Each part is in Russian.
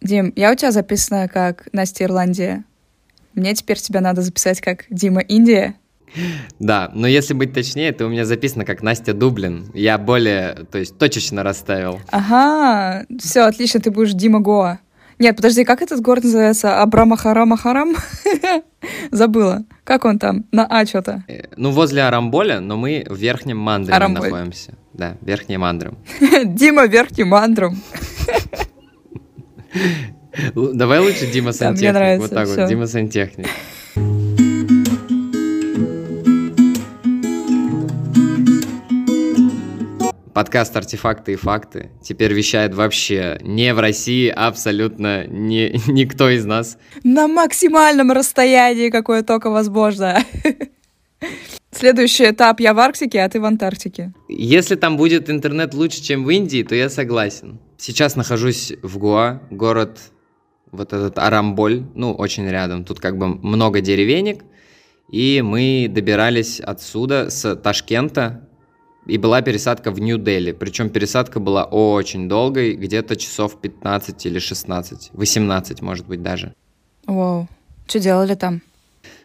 Дим, я у тебя записана как Настя Ирландия. Мне теперь тебя надо записать как Дима Индия. Да, но если быть точнее, то у меня записано как Настя Дублин. Я более, то есть точечно расставил. Ага, все, отлично, ты будешь Дима Гоа. Нет, подожди, как этот город называется? Абрамахарамахарам? Забыла. Как он там? На А что-то. Э, ну, возле Арамболя, но мы в Верхнем Мандре находимся. Да, Верхнем Мандром. Дима Верхним Мандром. Давай лучше Дима Да, мне Сантехник. нравится, Вот так всё. вот, Дима Сантехник. Подкаст «Артефакты и факты» теперь вещает вообще не в России абсолютно не, никто из нас. На максимальном расстоянии, какое только возможно. Следующий этап. Я в Арктике, а ты в Антарктике. Если там будет интернет лучше, чем в Индии, то я согласен. Сейчас нахожусь в Гоа, город вот этот Арамболь, ну, очень рядом. Тут как бы много деревенек, и мы добирались отсюда, с Ташкента, и была пересадка в Нью-Дели. Причем пересадка была очень долгой, где-то часов 15 или 16, 18, может быть, даже. Вау. Что делали там?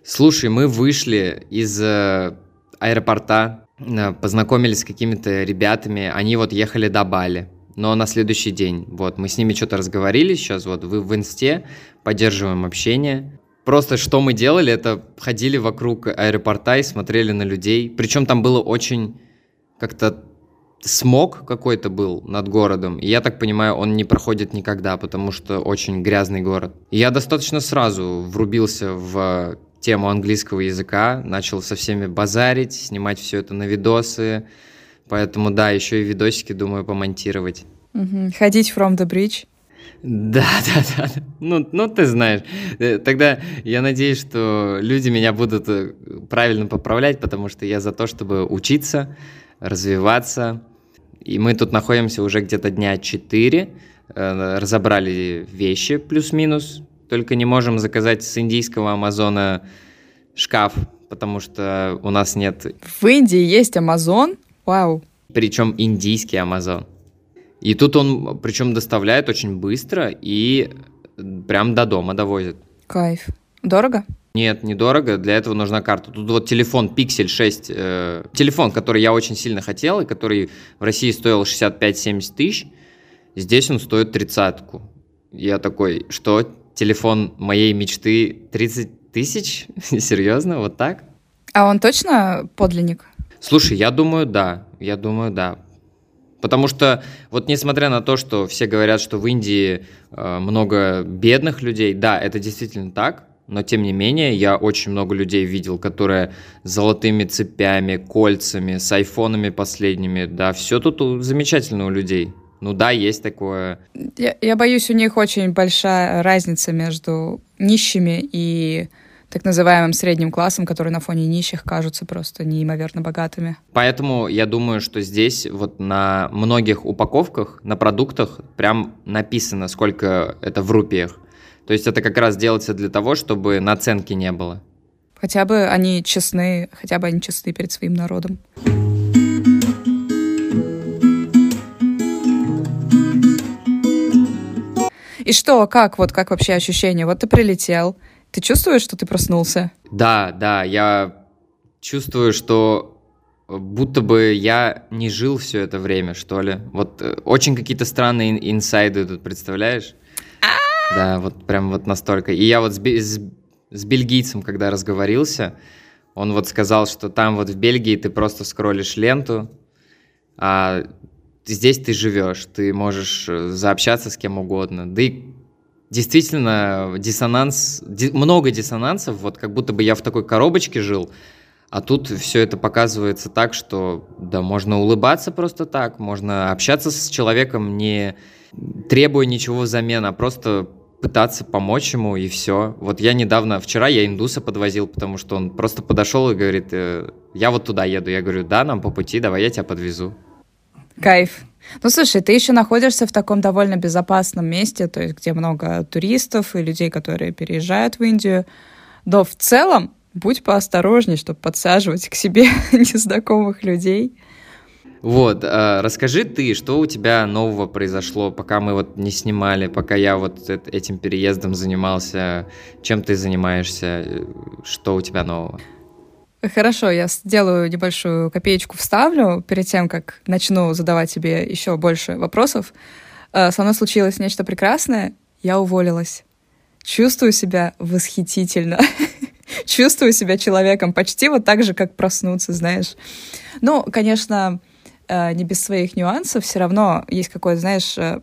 Слушай, мы вышли из э, аэропорта, э, познакомились с какими-то ребятами, они вот ехали до Бали, но на следующий день. Вот, мы с ними что-то разговорили сейчас, вот, вы в инсте, поддерживаем общение. Просто что мы делали, это ходили вокруг аэропорта и смотрели на людей. Причем там было очень как-то смог какой-то был над городом. И я так понимаю, он не проходит никогда, потому что очень грязный город. И я достаточно сразу врубился в тему английского языка, начал со всеми базарить, снимать все это на видосы. Поэтому да, еще и видосики думаю помонтировать. Мгм. Ходить from the bridge. Да, да, да. Ну, ну, ты знаешь. Э, Тогда я надеюсь, что люди меня будут э, правильно поправлять, потому что я за то, чтобы учиться, развиваться. И мы тут находимся уже где-то дня 4. Разобрали вещи плюс-минус. Только не можем заказать с индийского Амазона шкаф, потому что у нас нет В Индии есть Амазон. Вау. причем индийский Амазон. И тут он, причем доставляет очень быстро и прям до дома довозит. Кайф. Дорого? Нет, недорого, для этого нужна карта. Тут вот телефон Pixel 6, э, телефон, который я очень сильно хотел, и который в России стоил 65-70 тысяч, здесь он стоит тридцатку. Я такой, что, телефон моей мечты 30 тысяч? Серьезно, вот так? А он точно подлинник? Слушай, я думаю, да. Я думаю, да. Потому что, вот несмотря на то, что все говорят, что в Индии э, много бедных людей, да, это действительно так, но тем не менее я очень много людей видел, которые с золотыми цепями, кольцами, с айфонами последними, да, все тут замечательно у людей. Ну да, есть такое. Я, я боюсь, у них очень большая разница между нищими и так называемым средним классом, которые на фоне нищих кажутся просто неимоверно богатыми. Поэтому я думаю, что здесь вот на многих упаковках, на продуктах прям написано, сколько это в рупиях. То есть это как раз делается для того, чтобы наценки не было. Хотя бы они честны, хотя бы они честны перед своим народом. И что, как, вот как вообще ощущение? Вот ты прилетел, ты чувствуешь, что ты проснулся? Да, да, я чувствую, что будто бы я не жил все это время, что ли. Вот э, очень какие-то странные ин- инсайды тут, представляешь? Да, вот прям вот настолько. И я вот с, с- с бельгийцем, когда разговорился, он вот сказал, что там вот в Бельгии ты просто скроллишь ленту, а здесь ты живешь, ты можешь э, заобщаться с кем угодно. Да и действительно диссонанс, ди- много диссонансов, вот как будто бы я в такой коробочке жил, а тут все это показывается так, что да, можно улыбаться просто так, можно общаться с человеком, не требуя ничего взамен, а просто пытаться помочь ему и все. Вот я недавно, вчера я индуса подвозил, потому что он просто подошел и говорит, «Э, я вот туда еду. Я говорю, да, нам по пути, давай я тебя подвезу. Кайф. Ну, слушай, ты еще находишься в таком довольно безопасном месте, то есть где много туристов и людей, которые переезжают в Индию. Но в целом будь поосторожней, чтобы подсаживать к себе незнакомых людей. Вот, э, расскажи ты, что у тебя нового произошло, пока мы вот не снимали, пока я вот этим переездом занимался, чем ты занимаешься, что у тебя нового? Хорошо, я сделаю небольшую копеечку, вставлю перед тем, как начну задавать тебе еще больше вопросов. Э, со мной случилось нечто прекрасное, я уволилась. Чувствую себя восхитительно. Чувствую себя человеком почти вот так же, как проснуться, знаешь. Ну, конечно, э, не без своих нюансов, все равно есть какое-то, знаешь, э,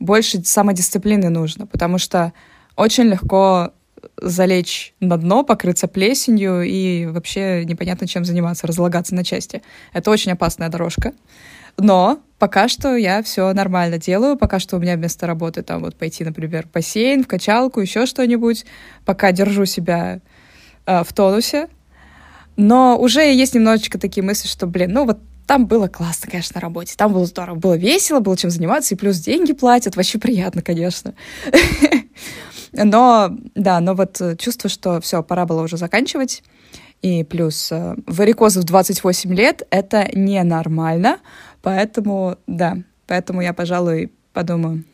больше самодисциплины нужно, потому что очень легко залечь на дно, покрыться плесенью и вообще непонятно чем заниматься, разлагаться на части. Это очень опасная дорожка. Но пока что я все нормально делаю, пока что у меня вместо работы там вот пойти, например, в бассейн, в качалку, еще что-нибудь, пока держу себя э, в тонусе. Но уже есть немножечко такие мысли, что, блин, ну вот там было классно, конечно, на работе. Там было здорово, было весело, было чем заниматься, и плюс деньги платят. Вообще приятно, конечно. Но, да, но вот э, чувство, что все, пора было уже заканчивать. И плюс варикозы в 28 лет — это ненормально. Поэтому, да, поэтому я, пожалуй, подумаю.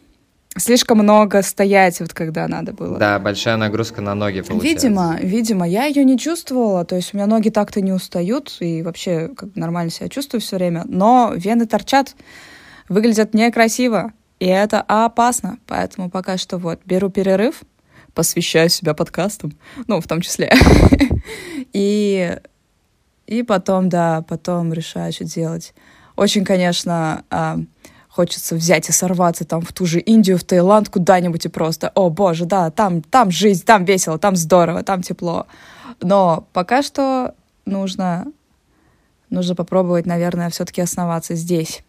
Слишком много стоять, вот когда надо было. Да, большая нагрузка на ноги получается. Видимо, видимо, я ее не чувствовала, то есть у меня ноги так-то не устают, и вообще как бы нормально себя чувствую все время, но вены торчат, выглядят некрасиво. И это опасно. Поэтому пока что вот беру перерыв, посвящаю себя подкастам, ну, в том числе. И, и потом, да, потом решаю, что делать. Очень, конечно, а, хочется взять и сорваться там в ту же Индию, в Таиланд, куда-нибудь и просто, о боже, да, там, там жизнь, там весело, там здорово, там тепло. Но пока что нужно, нужно попробовать, наверное, все-таки основаться здесь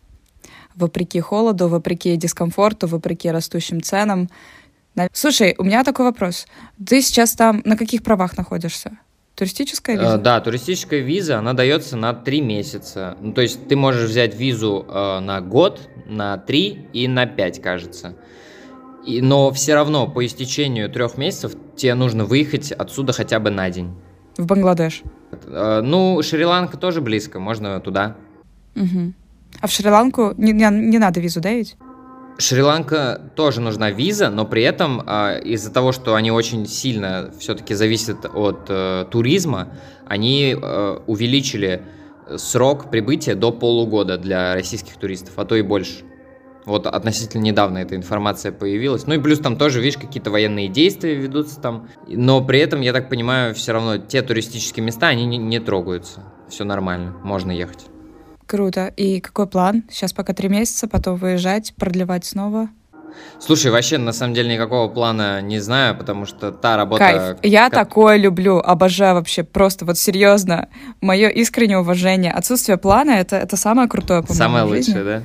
вопреки холоду, вопреки дискомфорту, вопреки растущим ценам. Слушай, у меня такой вопрос. Ты сейчас там на каких правах находишься? Туристическая виза? Э, да, туристическая виза, она дается на три месяца. Ну, то есть ты можешь взять визу э, на год, на три и на пять, кажется. И, но все равно по истечению трех месяцев тебе нужно выехать отсюда хотя бы на день. В Бангладеш? Э, ну, Шри-Ланка тоже близко, можно туда. Угу. А в Шри-Ланку не, не, не надо визу, да, ведь? Шри-Ланка тоже нужна виза, но при этом э, из-за того, что они очень сильно все-таки зависят от э, туризма, они э, увеличили срок прибытия до полугода для российских туристов, а то и больше. Вот относительно недавно эта информация появилась. Ну и плюс там тоже, видишь, какие-то военные действия ведутся там. Но при этом, я так понимаю, все равно те туристические места, они не, не трогаются. Все нормально, можно ехать. Круто. И какой план? Сейчас пока три месяца, потом выезжать, продлевать снова? Слушай, вообще, на самом деле, никакого плана не знаю, потому что та работа... Кайф. Я как... такое люблю, обожаю вообще, просто вот серьезно. Мое искреннее уважение. Отсутствие плана — это, это самое крутое, по Самое лучшее, да?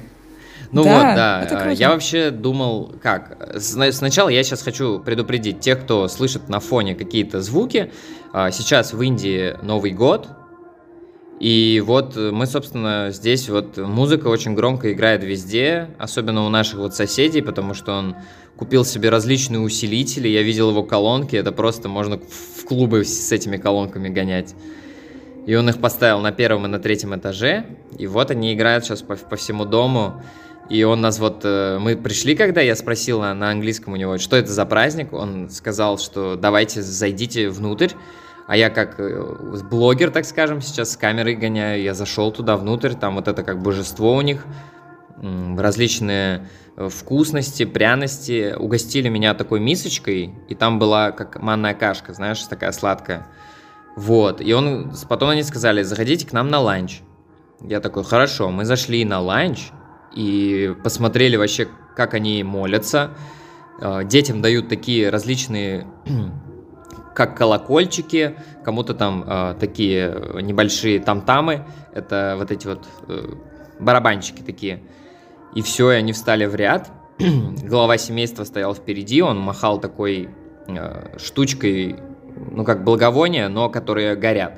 Ну да, вот, да. Я вообще думал, как. Сначала я сейчас хочу предупредить тех, кто слышит на фоне какие-то звуки. А, сейчас в Индии Новый год, и вот мы, собственно, здесь вот музыка очень громко играет везде, особенно у наших вот соседей, потому что он купил себе различные усилители, я видел его колонки, это просто можно в клубы с этими колонками гонять. И он их поставил на первом и на третьем этаже, и вот они играют сейчас по, по всему дому. И он нас вот... Э, мы пришли, когда я спросил на, на английском у него, что это за праздник, он сказал, что давайте зайдите внутрь, а я как э, блогер, так скажем, сейчас с камерой гоняю, я зашел туда внутрь, там вот это как божество у них, различные э, вкусности, пряности. Угостили меня такой мисочкой, и там была как манная кашка, знаешь, такая сладкая. Вот, и он, потом они сказали, заходите к нам на ланч. Я такой, хорошо, мы зашли на ланч и посмотрели вообще, как они молятся. Э, детям дают такие различные как колокольчики, кому-то там э, такие небольшие там-тамы, это вот эти вот э, барабанчики такие. И все, и они встали в ряд. Глава семейства стоял впереди, он махал такой э, штучкой, ну как благовония, но которые горят.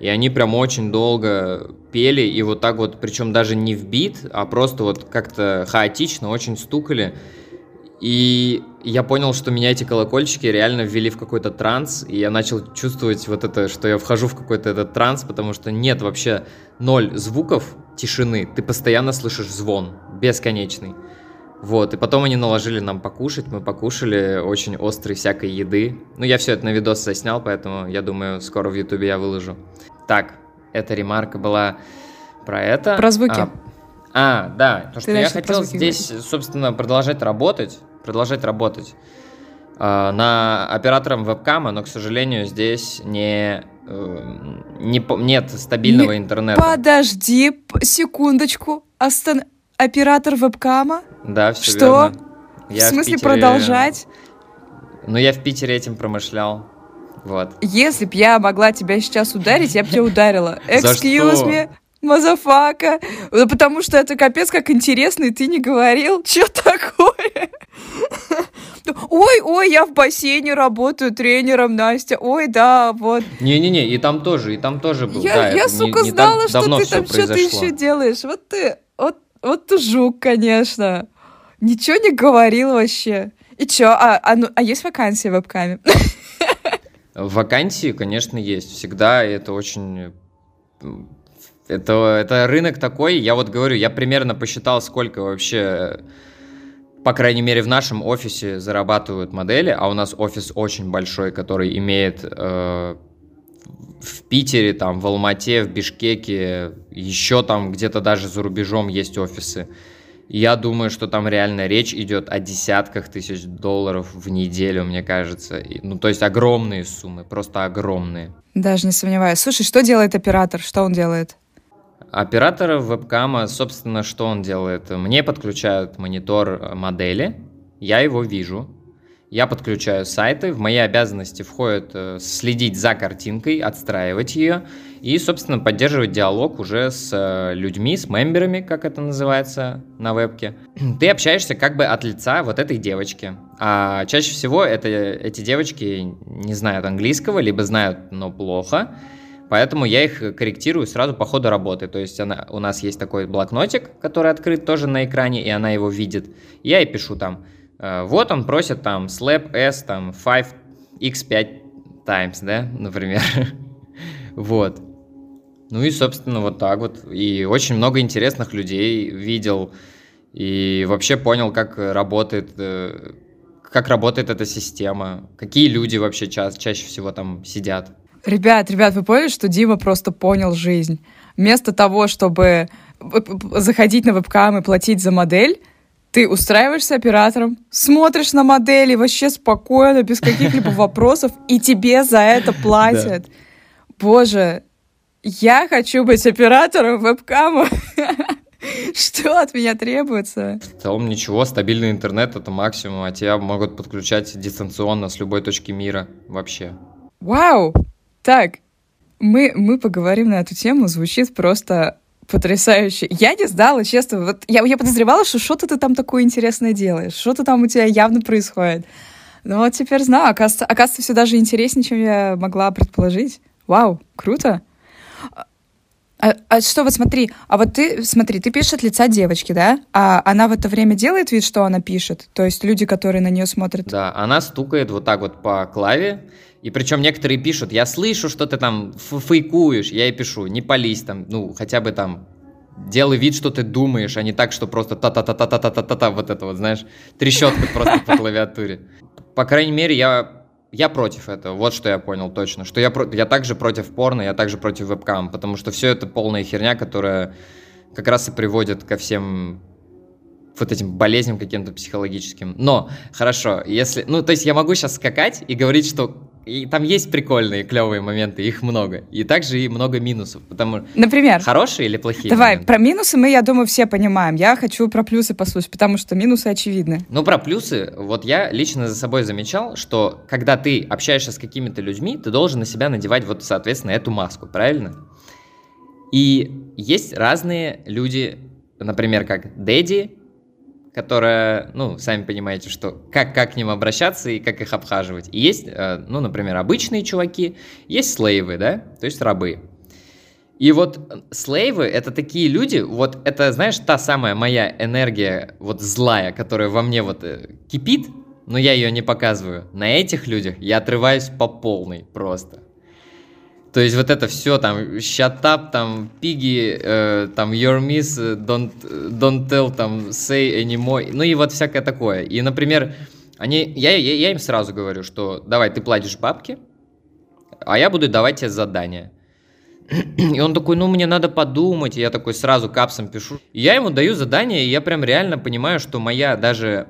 И они прям очень долго пели, и вот так вот, причем даже не в бит, а просто вот как-то хаотично, очень стукали. И я понял, что меня эти колокольчики реально ввели в какой-то транс, и я начал чувствовать вот это, что я вхожу в какой-то этот транс, потому что нет вообще ноль звуков, тишины. Ты постоянно слышишь звон, бесконечный. Вот, и потом они наложили нам покушать, мы покушали очень острой всякой еды. Ну, я все это на видос заснял, поэтому я думаю, скоро в ютубе я выложу. Так, эта ремарка была про это. Про звуки. А, а да, то, что я хотел здесь, говорить. собственно, продолжать работать, продолжать работать э, на оператором вебкама, но, к сожалению, здесь не, э, не нет стабильного не, интернета. Подожди секундочку, остан... оператор вебкама? Да, все Что? верно. Я в смысле в Питере... продолжать? Ну, я в Питере этим промышлял. Вот. Если б я могла тебя сейчас ударить, я бы тебя ударила. Excuse me, motherfucker. Потому что это капец как интересно, и ты не говорил, что такое. Ой, ой, я в бассейне работаю тренером, Настя. Ой, да, вот. Не-не-не, и там тоже, и там тоже был. Я, да, я сука, не, знала, не что ты там что-то еще делаешь. Вот ты, вот, вот ты жук, конечно. Ничего не говорил вообще. И чё, а, а, ну, а есть вакансии в вебкаме? Вакансии, конечно, есть. Всегда, это очень... Это, это рынок такой, я вот говорю, я примерно посчитал, сколько вообще, по крайней мере, в нашем офисе зарабатывают модели, а у нас офис очень большой, который имеет э, в Питере, там, в Алмате, в Бишкеке, еще там где-то даже за рубежом есть офисы. Я думаю, что там реально речь идет о десятках тысяч долларов в неделю, мне кажется. Ну, то есть огромные суммы, просто огромные. Даже не сомневаюсь. Слушай, что делает оператор? Что он делает? Оператор вебкама, собственно, что он делает? Мне подключают монитор модели, я его вижу, я подключаю сайты, в мои обязанности входит э, следить за картинкой, отстраивать ее и, собственно, поддерживать диалог уже с э, людьми, с мемберами, как это называется на вебке. Ты общаешься как бы от лица вот этой девочки. А чаще всего это, эти девочки не знают английского, либо знают, но плохо. Поэтому я их корректирую сразу по ходу работы. То есть она, у нас есть такой блокнотик, который открыт тоже на экране, и она его видит. Я ей пишу там Э, вот он просит там slap s там 5x5 times, да, например. вот. Ну и, собственно, вот так вот. И очень много интересных людей видел. И вообще понял, как работает, э, как работает эта система. Какие люди вообще ча чаще всего там сидят. Ребят, ребят, вы поняли, что Дима просто понял жизнь. Вместо того, чтобы заходить на вебкам и платить за модель, ты устраиваешься оператором, смотришь на модели вообще спокойно, без каких-либо вопросов, и тебе за это платят. Боже, я хочу быть оператором вебкама. Что от меня требуется? В целом ничего, стабильный интернет это максимум, а тебя могут подключать дистанционно с любой точки мира вообще. Вау! Так, мы, мы поговорим на эту тему, звучит просто Потрясающе. Я не знала, честно. Вот я, я подозревала, что что-то ты там такое интересное делаешь, что-то там у тебя явно происходит. Но вот теперь знаю, оказывается, оказывается, все даже интереснее, чем я могла предположить. Вау, круто. А, а что, вот смотри, а вот ты, смотри, ты пишешь от лица девочки, да? А она в это время делает вид, что она пишет? То есть люди, которые на нее смотрят? Да, она стукает вот так вот по клаве, и причем некоторые пишут, я слышу, что ты там фейкуешь, я и пишу, не пались там, ну, хотя бы там, делай вид, что ты думаешь, а не так, что просто та-та-та-та-та-та-та-та, вот это вот, знаешь, трещотка просто по клавиатуре. По крайней мере, я, я против этого, вот что я понял точно, что я, я также против порно, я также против вебкам, потому что все это полная херня, которая как раз и приводит ко всем вот этим болезням каким-то психологическим. Но, хорошо, если... Ну, то есть я могу сейчас скакать и говорить, что и там есть прикольные, клевые моменты, их много. И также и много минусов. Потому... Например? Хорошие или плохие? Давай, моменты? про минусы мы, я думаю, все понимаем. Я хочу про плюсы послушать, потому что минусы очевидны. Ну, про плюсы, вот я лично за собой замечал, что когда ты общаешься с какими-то людьми, ты должен на себя надевать вот, соответственно, эту маску, правильно? И есть разные люди, например, как Дэдди, которая, ну, сами понимаете, что как, как к ним обращаться и как их обхаживать. И есть, э, ну, например, обычные чуваки, есть слейвы, да, то есть рабы. И вот слейвы — это такие люди, вот это, знаешь, та самая моя энергия вот злая, которая во мне вот э, кипит, но я ее не показываю. На этих людях я отрываюсь по полной просто. То есть вот это все там, shut up, там, piggy, э, там, your miss, don't, don't tell, там, say anymore, ну и вот всякое такое. И, например, они, я, я, я им сразу говорю, что давай, ты платишь бабки, а я буду давать тебе задание. И он такой, ну, мне надо подумать. И я такой сразу капсом пишу. И я ему даю задание, и я прям реально понимаю, что моя даже...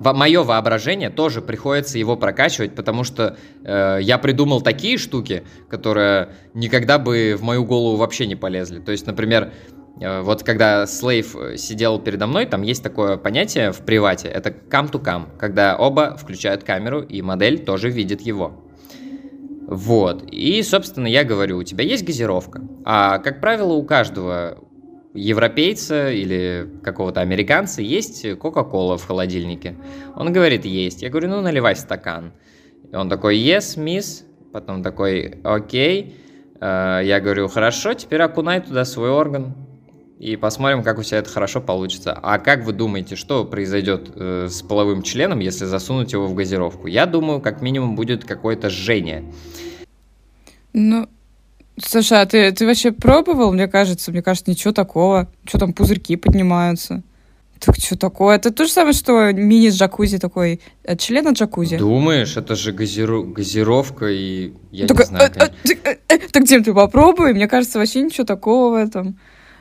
Мое воображение тоже приходится его прокачивать, потому что э, я придумал такие штуки, которые никогда бы в мою голову вообще не полезли. То есть, например, э, вот когда Слейв сидел передо мной, там есть такое понятие в привате, это come to come, когда оба включают камеру, и модель тоже видит его. Вот. И, собственно, я говорю, у тебя есть газировка. А, как правило, у каждого европейца или какого-то американца есть Кока-Кола в холодильнике. Он говорит, есть. Я говорю, ну, наливай стакан. И он такой, yes, miss. Потом такой, окей. А, я говорю, хорошо, теперь окунай туда свой орган. И посмотрим, как у тебя это хорошо получится. А как вы думаете, что произойдет э, с половым членом, если засунуть его в газировку? Я думаю, как минимум будет какое-то жжение. Ну, слушай, а ты, ты вообще пробовал, мне кажется? Мне кажется, ничего такого. Что там, пузырьки поднимаются? Так что такое? Это то же самое, что мини-джакузи такой, от э, члена джакузи. Думаешь, это же газиру... газировка и... Я так, не знаю. А, а, так, Дим, ты попробуй. Мне кажется, вообще ничего такого в этом.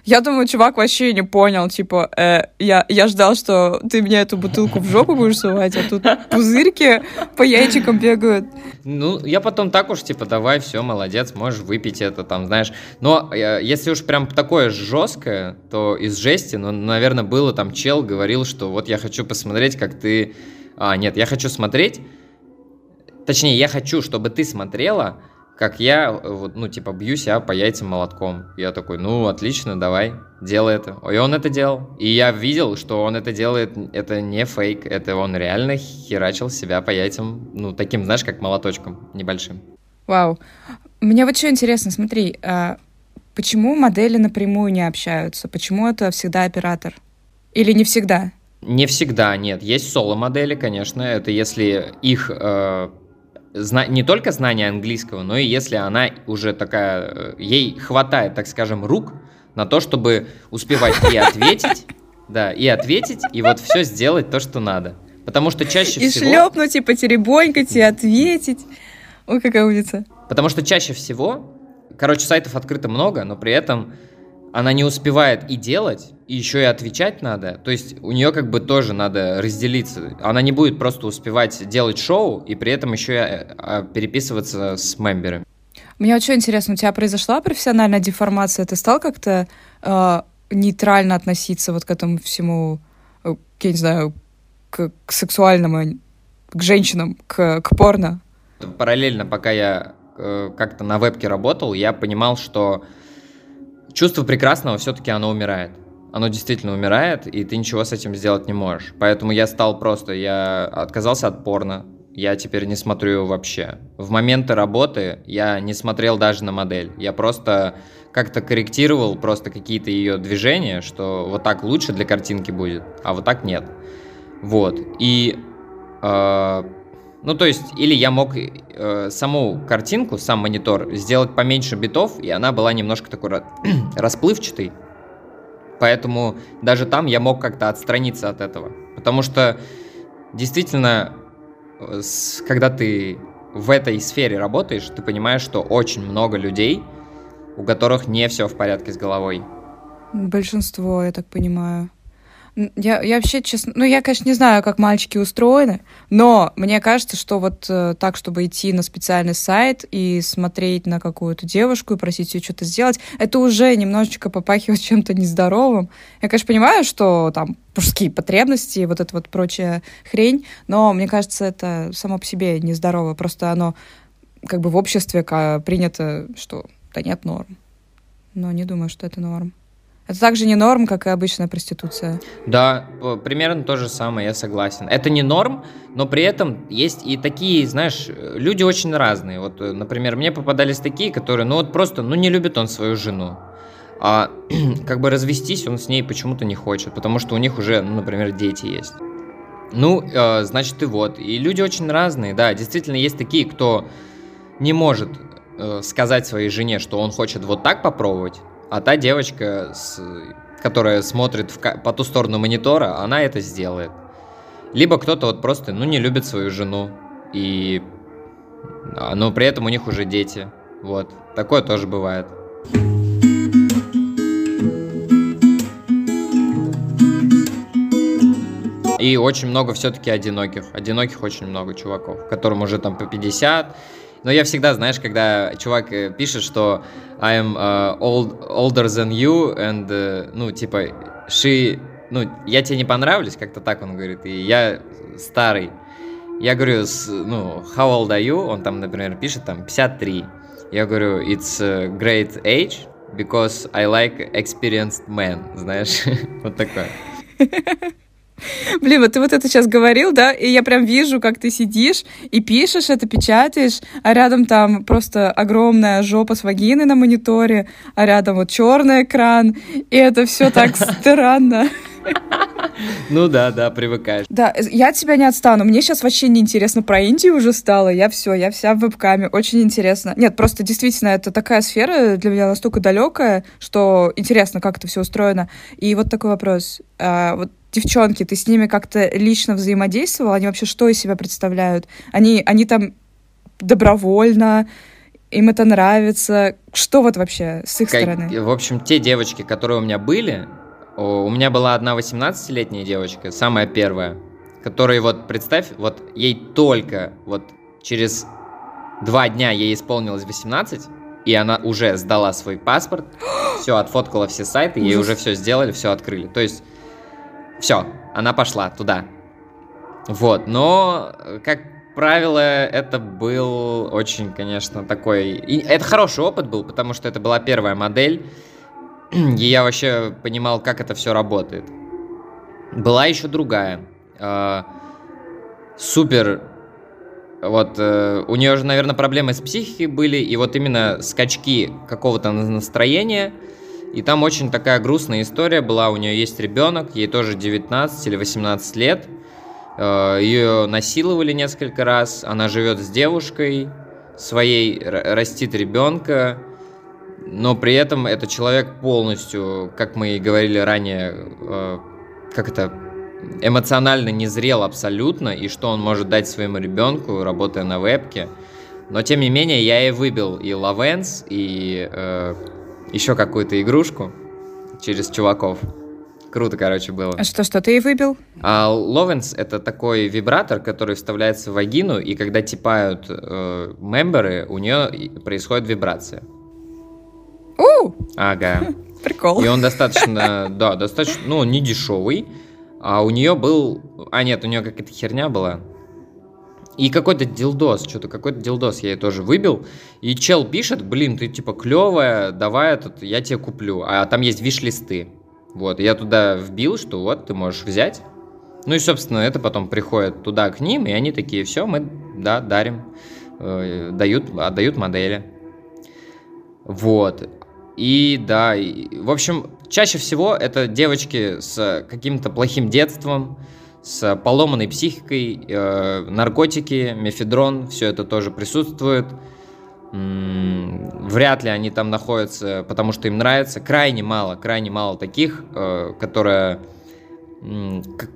Я думаю, чувак вообще не понял, типа, э, я, я ждал, что ты мне эту бутылку в жопу будешь сувать, а тут пузырьки по яйчикам бегают. Ну, я потом так уж, типа, давай, все, молодец, можешь выпить это, там, знаешь. Но э, если уж прям такое жесткое, то из жести, ну, наверное, было там чел говорил, что вот я хочу посмотреть, как ты... А, нет, я хочу смотреть... Точнее, я хочу, чтобы ты смотрела, как я, вот, ну, типа, бью себя по яйцам молотком. Я такой, ну, отлично, давай, делай это. И он это делал. И я видел, что он это делает, это не фейк, это он реально херачил себя по яйцам, ну, таким, знаешь, как молоточком небольшим. Вау. Мне вот что интересно, смотри, а почему модели напрямую не общаются? Почему это всегда оператор? Или не всегда? Не всегда, нет. Есть соло-модели, конечно. Это если их э, зна- не только знание английского, но и если она уже такая, э, ей хватает, так скажем, рук на то, чтобы успевать и ответить, да, и ответить, и вот все сделать то, что надо. Потому что чаще и всего... И шлепнуть, и потеребонькать, и ответить. Ой, какая умница. Потому что чаще всего, короче, сайтов открыто много, но при этом она не успевает и делать, и еще и отвечать надо. То есть у нее как бы тоже надо разделиться. Она не будет просто успевать делать шоу и при этом еще и а, переписываться с мемберами. Мне очень интересно, у тебя произошла профессиональная деформация? Ты стал как-то э, нейтрально относиться вот к этому всему, э, я не знаю, к, к сексуальному, к женщинам, к, к порно? Параллельно, пока я э, как-то на вебке работал, я понимал, что чувство прекрасного все-таки оно умирает. Оно действительно умирает, и ты ничего с этим сделать не можешь. Поэтому я стал просто, я отказался от порно, я теперь не смотрю его вообще. В моменты работы я не смотрел даже на модель. Я просто как-то корректировал просто какие-то ее движения, что вот так лучше для картинки будет, а вот так нет. Вот. И э, ну, то есть, или я мог э, саму картинку, сам монитор сделать поменьше битов, и она была немножко такой расплывчатой. Поэтому даже там я мог как-то отстраниться от этого. Потому что действительно, э, с, когда ты в этой сфере работаешь, ты понимаешь, что очень много людей, у которых не все в порядке с головой. Большинство, я так понимаю. Я, я вообще, честно, ну, я, конечно, не знаю, как мальчики устроены, но мне кажется, что вот э, так, чтобы идти на специальный сайт и смотреть на какую-то девушку и просить ее что-то сделать, это уже немножечко попахивает чем-то нездоровым. Я, конечно, понимаю, что там мужские потребности и вот эта вот прочая хрень, но мне кажется, это само по себе нездорово, просто оно как бы в обществе принято, что да нет норм. Но не думаю, что это норм. Это также не норм, как и обычная проституция. Да, примерно то же самое, я согласен. Это не норм, но при этом есть и такие, знаешь, люди очень разные. Вот, э, например, мне попадались такие, которые, ну вот просто, ну не любит он свою жену. А как бы развестись он с ней почему-то не хочет, потому что у них уже, ну, например, дети есть. Ну, э, значит, и вот. И люди очень разные, да. Действительно, есть такие, кто не может э, сказать своей жене, что он хочет вот так попробовать, а та девочка, с, которая смотрит в, по ту сторону монитора, она это сделает. Либо кто-то вот просто, ну, не любит свою жену, и... А, но при этом у них уже дети. Вот. Такое тоже бывает. И очень много все-таки одиноких. Одиноких очень много чуваков, которым уже там по 50. Но я всегда, знаешь, когда чувак э, пишет, что I am uh, old, older than you, and, uh, ну, типа, she, ну, я тебе не понравлюсь, как-то так он говорит, и я старый. Я говорю, ну, how old are you? Он там, например, пишет там 53. Я говорю, it's great age, because I like experienced men, знаешь, вот такое. Блин, вот ты вот это сейчас говорил, да, и я прям вижу, как ты сидишь и пишешь это, печатаешь, а рядом там просто огромная жопа с вагиной на мониторе, а рядом вот черный экран, и это все так странно. Ну да, да, привыкаешь. Да, я от тебя не отстану. Мне сейчас вообще не интересно про Индию уже стало. Я все, я вся в вебкаме. Очень интересно. Нет, просто действительно, это такая сфера для меня настолько далекая, что интересно, как это все устроено. И вот такой вопрос. А, вот девчонки, ты с ними как-то лично взаимодействовал? Они вообще что из себя представляют? Они, они там добровольно, им это нравится. Что вот вообще с их как, стороны? В общем, те девочки, которые у меня были, у меня была одна 18-летняя девочка, самая первая, которая вот, представь, вот ей только вот через два дня ей исполнилось 18, и она уже сдала свой паспорт, все, отфоткала все сайты, ей уже все сделали, все открыли. То есть все, она пошла туда. Вот, но, как правило, это был очень, конечно, такой... И это хороший опыт был, потому что это была первая модель, и я вообще понимал, как это все работает. Была еще другая. Э, супер... Вот, э, у нее же, наверное, проблемы с психикой были, и вот именно скачки какого-то настроения – и там очень такая грустная история была. У нее есть ребенок, ей тоже 19 или 18 лет. Э, Ее насиловали несколько раз. Она живет с девушкой своей, растит ребенка. Но при этом это человек полностью, как мы и говорили ранее, э, как это, эмоционально не зрел абсолютно, и что он может дать своему ребенку, работая на вебке. Но тем не менее, я и выбил и Лавенс, и э, еще какую-то игрушку через чуваков. Круто, короче, было. А что, что ты и выбил? А Ловенс — это такой вибратор, который вставляется в вагину, и когда типают э, мемберы, у нее происходит вибрация. У! Ага. Прикол. И он достаточно, да, достаточно, ну, не дешевый. А у нее был... А, нет, у нее какая-то херня была. И какой-то дилдос, что-то какой-то дилдос я ей тоже выбил. И чел пишет, блин, ты типа клевая, давай этот, я тебе куплю. А там есть виш-листы. Вот, я туда вбил, что вот, ты можешь взять. Ну и, собственно, это потом приходит туда к ним, и они такие, все, мы, да, дарим, э, дают, отдают модели. Вот. И да, и, в общем, чаще всего это девочки с каким-то плохим детством, с поломанной психикой, э, наркотики, мефедрон, все это тоже присутствует. Вряд ли они там находятся, потому что им нравится. Крайне мало, крайне мало таких, э, которые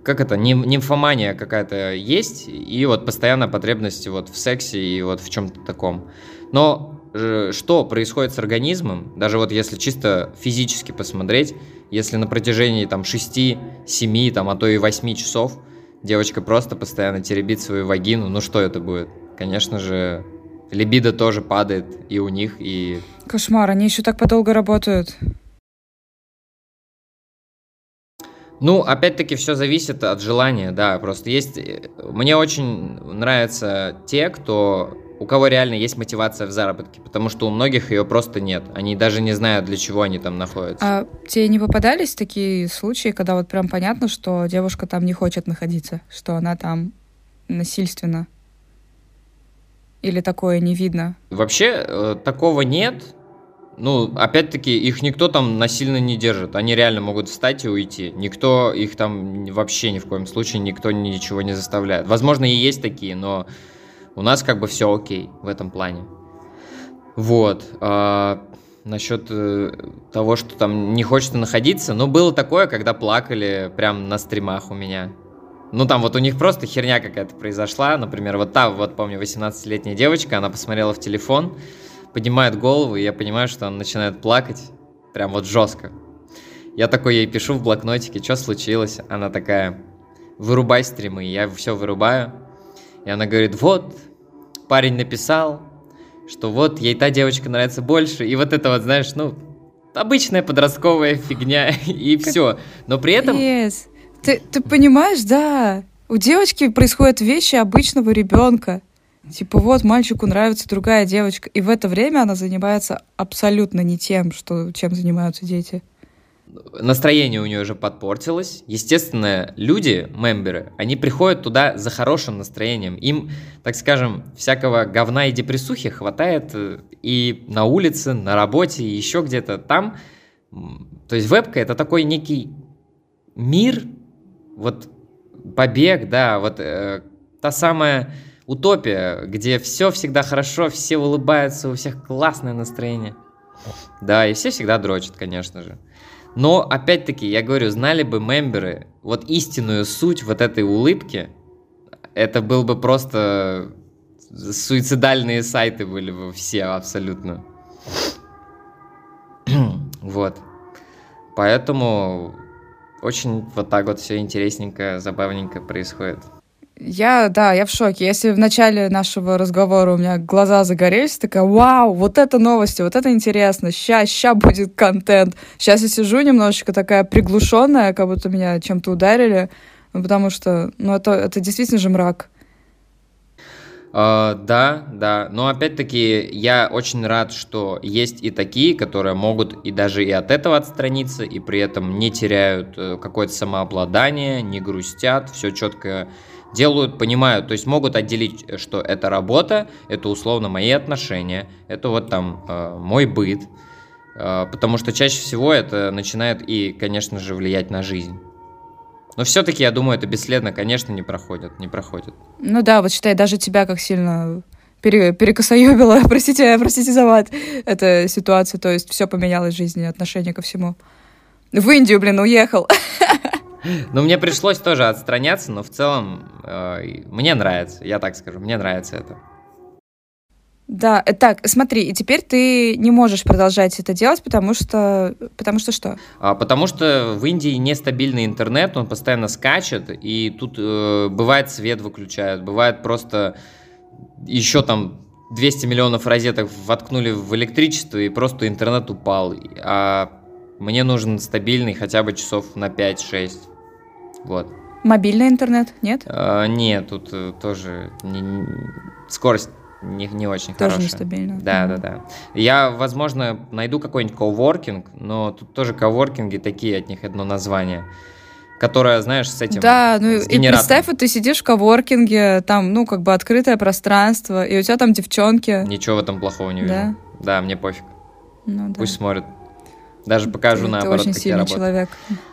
как это, нимфомания какая-то есть, и вот постоянная потребность вот в сексе и вот в чем-то таком. Но что происходит с организмом, даже вот если чисто физически посмотреть, если на протяжении там 6, 7, там, а то и 8 часов девочка просто постоянно теребит свою вагину, ну что это будет? Конечно же, либидо тоже падает и у них, и... Кошмар, они еще так подолго работают. Ну, опять-таки, все зависит от желания, да. Просто есть... Э, мне очень нравятся те, кто у кого реально есть мотивация в заработке, потому что у многих ее просто нет. Они даже не знают, для чего они там находятся. А тебе не попадались такие случаи, когда вот прям понятно, что девушка там не хочет находиться, что она там насильственно? Или такое не видно? Вообще э, такого нет. Ну, опять-таки, их никто там насильно не держит. Они реально могут встать и уйти. Никто их там вообще ни в коем случае, никто ничего не заставляет. Возможно, и есть такие, но у нас как бы все окей в этом плане. Вот. А, насчет э, того, что там не хочется находиться, ну, было такое, когда плакали прям на стримах у меня. Ну, там вот у них просто херня какая-то произошла. Например, вот та, вот помню, 18-летняя девочка, она посмотрела в телефон, поднимает голову, и я понимаю, что она начинает плакать. Прям вот жестко. Я такой ей пишу в блокнотике, что случилось. Она такая, вырубай стримы. Я все вырубаю. И она говорит, вот, парень написал, что вот ей та девочка нравится больше. И вот это вот, знаешь, ну, обычная подростковая фигня, и все. Но при этом... Yes. Ты, ты понимаешь, да, у девочки происходят вещи обычного ребенка. Типа вот мальчику нравится другая девочка, и в это время она занимается абсолютно не тем, что, чем занимаются дети настроение у нее уже подпортилось. Естественно, люди, мемберы, они приходят туда за хорошим настроением. Им, так скажем, всякого говна и депрессухи хватает э, и на улице, на работе, и еще где-то там. То есть вебка — это такой некий мир, вот побег, да, вот э, та самая утопия, где все всегда хорошо, все улыбаются, у всех классное настроение. Да, и все всегда дрочат, конечно же. Но, опять-таки, я говорю, знали бы мемберы вот истинную суть вот этой улыбки, это был бы просто суицидальные сайты были бы все абсолютно. вот. Поэтому очень вот так вот все интересненько, забавненько происходит. Я, да, я в шоке. Если в начале нашего разговора у меня глаза загорелись, такая, вау, вот это новости, вот это интересно, ща, ща будет контент. Сейчас я сижу немножечко такая приглушенная, как будто меня чем-то ударили, ну, потому что, ну, это, это действительно же мрак. Uh, да, да, но опять-таки я очень рад, что есть и такие, которые могут и даже и от этого отстраниться, и при этом не теряют э, какое-то самообладание, не грустят, все четко делают, понимают, то есть могут отделить, что это работа, это условно мои отношения, это вот там э, мой быт, э, потому что чаще всего это начинает и, конечно же, влиять на жизнь. Но все-таки, я думаю, это бесследно, конечно, не проходит, не проходит. Ну да, вот считай, даже тебя как сильно пере, перекосоебила, простите, простите за мат, эта ситуация, то есть все поменялось в жизни, отношение ко всему. В Индию, блин, уехал. Ну, мне пришлось тоже отстраняться, но в целом э, мне нравится, я так скажу, мне нравится это. Да, э, так, смотри, и теперь ты не можешь продолжать это делать, потому что... Потому что что? А, потому что в Индии нестабильный интернет, он постоянно скачет, и тут э, бывает свет выключают, бывает просто еще там 200 миллионов розеток воткнули в электричество, и просто интернет упал. А мне нужен стабильный хотя бы часов на 5-6. Вот. Мобильный интернет, нет? А, нет, тут э, тоже не, не, скорость не, не очень тоже хорошая. нестабильно. Да, mm-hmm. да, да. Я, возможно, найду какой-нибудь коворкинг, но тут тоже коворкинги такие, от них одно название которая, знаешь, с этим Да, ну и представь, вот ты сидишь в коворкинге, там, ну, как бы открытое пространство, и у тебя там девчонки. Ничего в этом плохого не вижу. Да? Да, мне пофиг. Ну, да. Пусть смотрят. Даже покажу ты, наоборот, ты очень как я человек.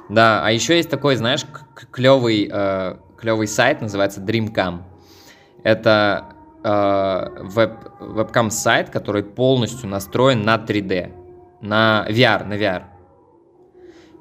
Да, а еще есть такой, знаешь, клевый, э, клевый сайт, называется Dreamcam. Это э, веб, вебкам-сайт, который полностью настроен на 3D, на VR, на VR.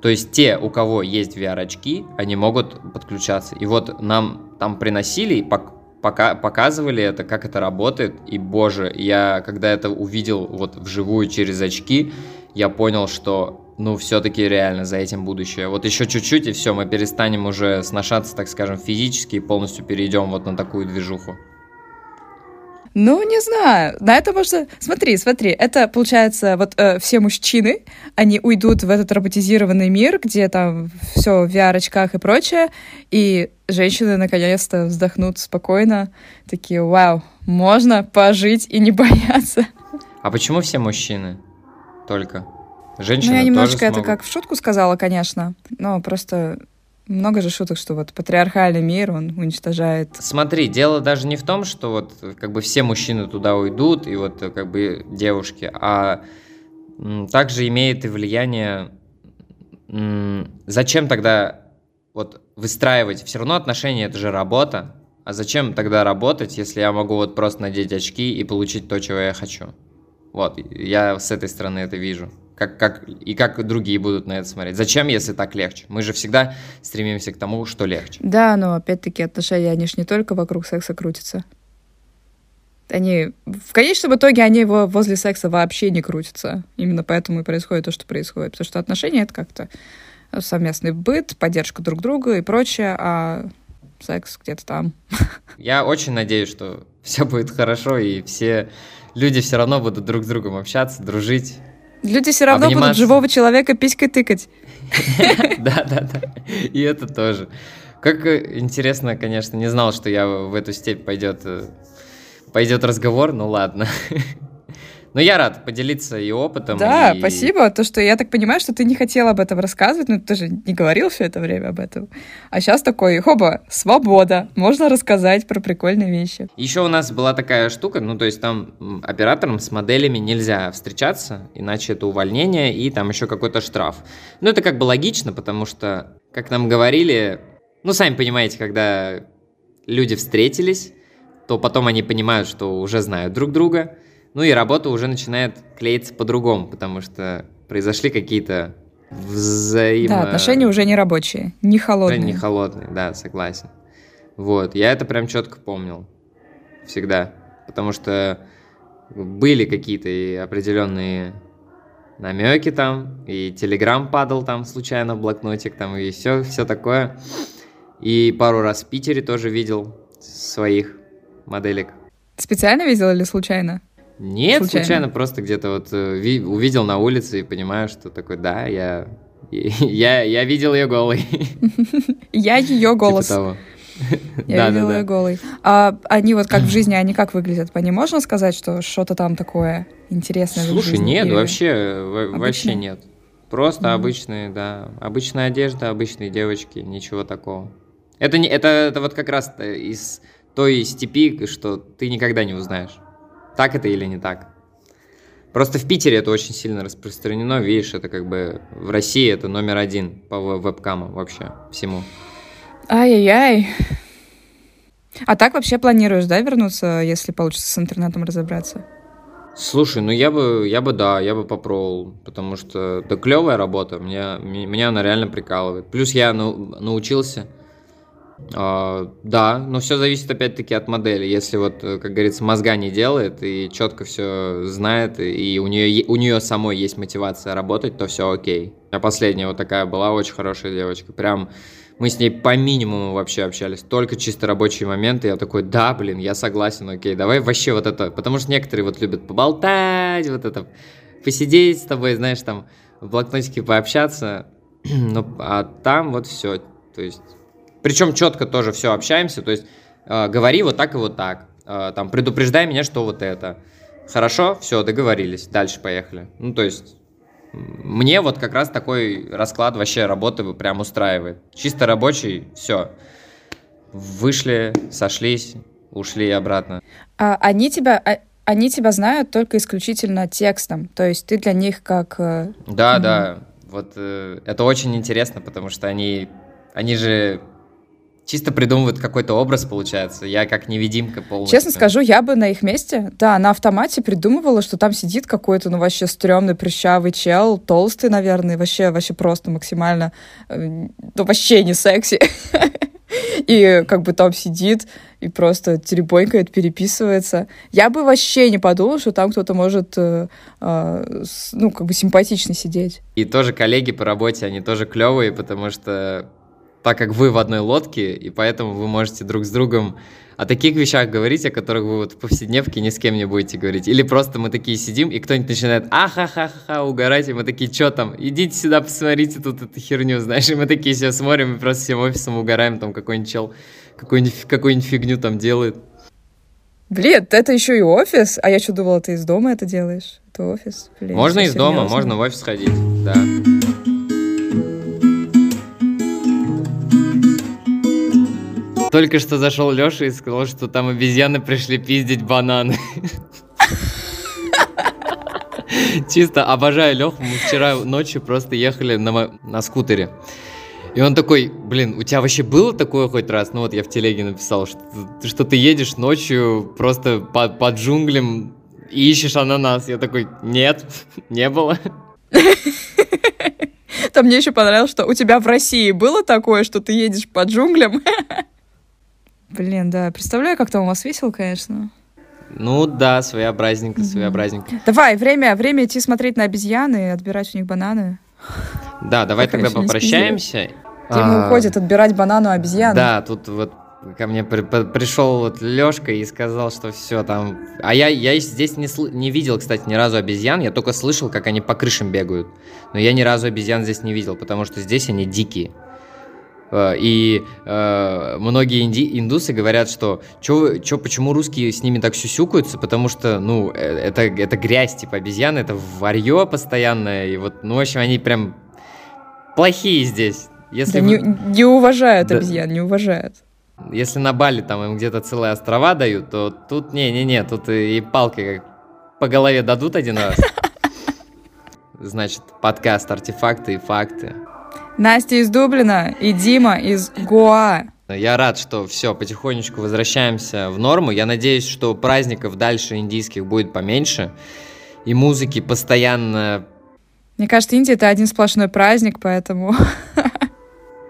То есть те, у кого есть VR-очки, они могут подключаться. И вот нам там приносили и пока, показывали это, как это работает. И, боже, я когда это увидел вот вживую через очки, я понял, что, ну, все-таки реально за этим будущее. Вот еще чуть-чуть, и все, мы перестанем уже сношаться, так скажем, физически и полностью перейдем вот на такую движуху. Ну, не знаю. На это можно... Смотри, смотри, это, получается, вот э, все мужчины, они уйдут в этот роботизированный мир, где там все в VR-очках и прочее, и женщины наконец-то вздохнут спокойно, такие, вау, можно пожить и не бояться. А почему все мужчины? Только. Женщины Ну, я немножечко тоже это как в шутку сказала, конечно, но просто много же шуток, что вот патриархальный мир, он уничтожает. Смотри, дело даже не в том, что вот как бы все мужчины туда уйдут, и вот как бы девушки, а также имеет и влияние, зачем тогда вот выстраивать, все равно отношения это же работа, а зачем тогда работать, если я могу вот просто надеть очки и получить то, чего я хочу? Вот, я с этой стороны это вижу. Как, как, и как другие будут на это смотреть. Зачем, если так легче? Мы же всегда стремимся к тому, что легче. Да, но опять-таки отношения, они же не только вокруг секса крутятся. Они, в конечном итоге, они его возле секса вообще не крутятся. Именно поэтому и происходит то, что происходит. Потому что отношения — это как-то совместный быт, поддержка друг друга и прочее, а секс где-то там. Я очень надеюсь, что все будет хорошо, и все люди все равно будут друг с другом общаться, дружить. Люди все равно обниматься. будут живого человека писькой тыкать. Да, да, да. И это тоже. Как э, интересно, конечно, не знал, что я в эту степь пойдет, э, пойдет разговор, ну ладно. Но я рад поделиться и опытом. Да, и... спасибо. То, что я так понимаю, что ты не хотел об этом рассказывать, но ты же не говорил все это время об этом. А сейчас такой, хоба, свобода, можно рассказать про прикольные вещи. Еще у нас была такая штука, ну то есть там операторам с моделями нельзя встречаться, иначе это увольнение и там еще какой-то штраф. Ну это как бы логично, потому что, как нам говорили, ну сами понимаете, когда люди встретились, то потом они понимают, что уже знают друг друга, ну и работа уже начинает клеиться по-другому, потому что произошли какие-то взаимо... Да, отношения уже не рабочие, не холодные. Уже не холодные, да, согласен. Вот, я это прям четко помнил. Всегда. Потому что были какие-то определенные намеки там, и телеграм падал там случайно в блокнотик, там, и все, все такое. И пару раз в Питере тоже видел своих моделек. Специально видел или случайно? Нет, случайно, случайно просто где-то вот э, ви- увидел на улице и понимаю, что такой, да, я, я, я видел ее голой. Я ее голос. Типа того. Я видела да. голый. А они вот как в жизни, они как выглядят? По ним можно сказать, что что-то там такое интересное Слушай, нет, вообще, вообще нет. Просто обычные, да, обычная одежда, обычные девочки, ничего такого. Это, не, это, это вот как раз из той степи, что ты никогда не узнаешь так это или не так. Просто в Питере это очень сильно распространено, видишь, это как бы в России это номер один по вебкаму вообще всему. Ай-яй-яй. А так вообще планируешь, да, вернуться, если получится с интернетом разобраться? Слушай, ну я бы, я бы, да, я бы попробовал, потому что это клевая работа, меня, меня она реально прикалывает. Плюс я ну, научился а, да, но все зависит опять-таки от модели. Если вот, э, как говорится, мозга не делает и четко все знает, и у нее, у нее самой есть мотивация работать, то все окей. А последняя вот такая была очень хорошая девочка. Прям мы с ней по минимуму вообще общались, только чисто рабочие моменты. Я такой, да, блин, я согласен, окей, давай вообще вот это, потому что некоторые вот любят поболтать, вот это, посидеть с тобой, знаешь, там в блокнотике пообщаться, ну, а там вот все, то есть причем четко тоже все общаемся, то есть э, говори вот так и вот так. Э, там, предупреждай меня, что вот это. Хорошо, все, договорились, дальше поехали. Ну, то есть мне вот как раз такой расклад вообще работы прям устраивает. Чисто рабочий, все. Вышли, сошлись, ушли обратно. А, они тебя, а, они тебя знают только исключительно текстом, то есть ты для них как... Э, да, mm. да, вот э, это очень интересно, потому что они, они же чисто придумывают какой-то образ, получается. Я как невидимка полностью. Честно скажу, я бы на их месте, да, на автомате придумывала, что там сидит какой-то, ну, вообще стрёмный, прыщавый чел, толстый, наверное, вообще, вообще просто максимально, э, ну, вообще не секси. И как бы там сидит и просто теребонькает, переписывается. Я бы вообще не подумала, что там кто-то может, э, э, ну, как бы симпатично сидеть. И тоже коллеги по работе, они тоже клевые, потому что так как вы в одной лодке, и поэтому вы можете друг с другом о таких вещах говорить, о которых вы вот в повседневке ни с кем не будете говорить. Или просто мы такие сидим, и кто-нибудь начинает ахахаха угорать, и мы такие, что там, идите сюда, посмотрите тут эту херню, знаешь, и мы такие все смотрим и просто всем офисом угораем, там какой-нибудь чел какую-нибудь какую фигню там делает. Блин, это еще и офис? А я что думала, ты из дома это делаешь? Это офис? Блин, можно из дома, можно в офис ходить, да. Только что зашел Леша и сказал, что там обезьяны пришли пиздить бананы. Чисто обожаю Леху. Мы вчера ночью просто ехали на, на скутере. И он такой, блин, у тебя вообще было такое хоть раз? Ну вот я в телеге написал, что, что ты едешь ночью просто по, по джунглям ищешь ананас. Я такой, нет, не было. Там мне еще понравилось, что у тебя в России было такое, что ты едешь по джунглям. Блин, да, представляю, как там у вас весело, конечно. Ну да, своеобразненько, своеобразненько. Давай, время, время идти смотреть на обезьяны и отбирать у них бананы. Да, давай Пока тогда попрощаемся. Дима а, уходит отбирать банану обезьяны. Да, тут вот ко мне при, при, пришел вот Лешка и сказал, что все там. А я, я здесь не, сл... не видел, кстати, ни разу обезьян. Я только слышал, как они по крышам бегают. Но я ни разу обезьян здесь не видел, потому что здесь они дикие. Э, и э, многие инди, индусы говорят, что чё, чё, почему русские с ними так сюсюкаются, потому что, ну, э, это, это грязь, типа обезьяны, это варье постоянное, и вот, ну, в общем, они прям плохие здесь. Если да вы... не, не уважают да. обезьян, не уважают. Если на Бали там им где-то целые острова дают, то тут не-не-не, тут и палкой как по голове дадут один раз. Значит, подкаст «Артефакты и факты». Настя из Дублина и Дима из Гоа. Я рад, что все, потихонечку возвращаемся в норму. Я надеюсь, что праздников дальше индийских будет поменьше. И музыки постоянно... Мне кажется, Индия — это один сплошной праздник, поэтому...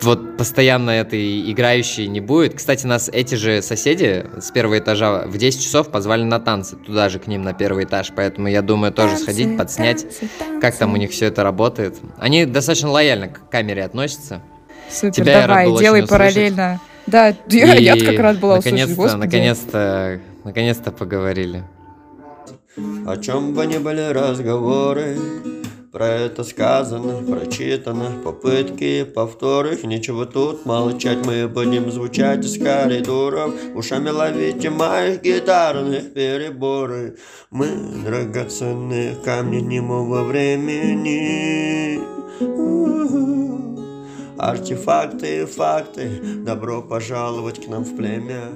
вот постоянно этой играющей не будет. Кстати, нас эти же соседи с первого этажа в 10 часов позвали на танцы, туда же к ним на первый этаж, поэтому я думаю тоже танцы, сходить, подснять, танцы, танцы. как там у них все это работает. Они достаточно лояльно к камере относятся. Супер, Тебя давай, делай параллельно. Да, я, я как раз была наконец-то, наконец-то, наконец-то поговорили. О чем бы ни были разговоры, про это сказано, прочитано, попытки, повторы Ничего тут молчать, мы будем звучать из коридоров Ушами ловите моих гитарных переборы. Мы драгоценные камни немого времени. Артефакты и факты, добро пожаловать к нам в племя